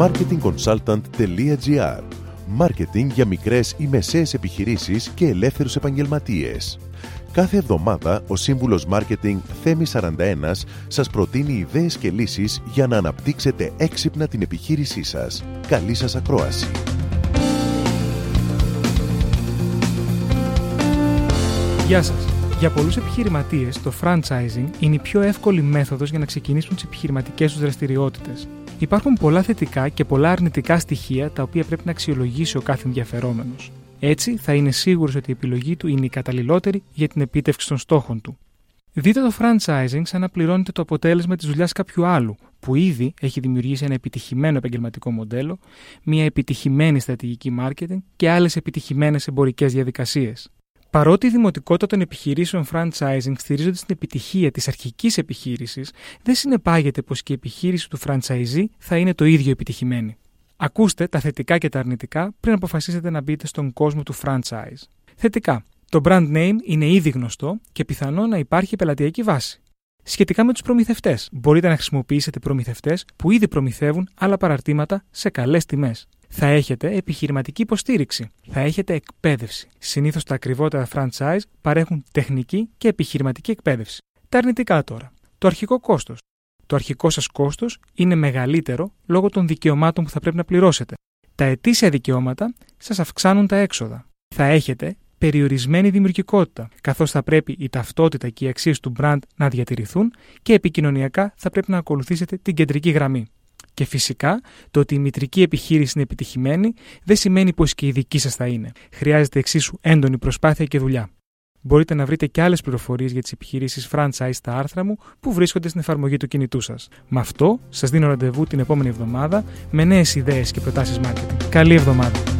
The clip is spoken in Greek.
marketingconsultant.gr Μάρκετινγκ για μικρές ή μεσαίες επιχειρήσεις και ελεύθερους επαγγελματίες. Κάθε εβδομάδα ο σύμβουλος Μάρκετινγκ Θέμη 41 σας προτείνει ιδέες και λύσεις για να αναπτύξετε έξυπνα την επιχείρησή σας. Καλή σας ακρόαση! Γεια σας! Για πολλούς επιχειρηματίες, το franchising είναι η πιο εύκολη μέθοδος για να ξεκινήσουν τις επιχειρηματικές τους δραστηριότητες. Υπάρχουν πολλά θετικά και πολλά αρνητικά στοιχεία τα οποία πρέπει να αξιολογήσει ο κάθε ενδιαφερόμενος. Έτσι, θα είναι σίγουρος ότι η επιλογή του είναι η καταλληλότερη για την επίτευξη των στόχων του. Δείτε το franchising σαν να πληρώνετε το αποτέλεσμα της δουλειάς κάποιου άλλου, που ήδη έχει δημιουργήσει ένα επιτυχημένο επαγγελματικό μοντέλο, μια επιτυχημένη στρατηγική marketing και άλλες επιτυχημένες εμπορικές διαδικασίες. Παρότι η δημοτικότητα των επιχειρήσεων franchising στηρίζονται στην επιτυχία της αρχικής επιχείρησης, δεν συνεπάγεται πως και η επιχείρηση του franchisee θα είναι το ίδιο επιτυχημένη. Ακούστε τα θετικά και τα αρνητικά πριν αποφασίσετε να μπείτε στον κόσμο του franchise. Θετικά. Το brand name είναι ήδη γνωστό και πιθανό να υπάρχει πελατειακή βάση. Σχετικά με τους προμηθευτές, μπορείτε να χρησιμοποιήσετε προμηθευτές που ήδη προμηθεύουν άλλα παραρτήματα σε καλές τιμές θα έχετε επιχειρηματική υποστήριξη. Θα έχετε εκπαίδευση. Συνήθως τα ακριβότερα franchise παρέχουν τεχνική και επιχειρηματική εκπαίδευση. Τα αρνητικά τώρα. Το αρχικό κόστος. Το αρχικό σας κόστος είναι μεγαλύτερο λόγω των δικαιωμάτων που θα πρέπει να πληρώσετε. Τα ετήσια δικαιώματα σας αυξάνουν τα έξοδα. Θα έχετε περιορισμένη δημιουργικότητα, καθώς θα πρέπει η ταυτότητα και οι αξίες του brand να διατηρηθούν και επικοινωνιακά θα πρέπει να ακολουθήσετε την κεντρική γραμμή. Και φυσικά, το ότι η μητρική επιχείρηση είναι επιτυχημένη δεν σημαίνει πως και η δική σας θα είναι. Χρειάζεται εξίσου έντονη προσπάθεια και δουλειά. Μπορείτε να βρείτε και άλλες πληροφορίες για τις επιχειρήσεις franchise στα άρθρα μου που βρίσκονται στην εφαρμογή του κινητού σας. Με αυτό, σας δίνω ραντεβού την επόμενη εβδομάδα με νέες ιδέες και προτάσεις marketing. Καλή εβδομάδα!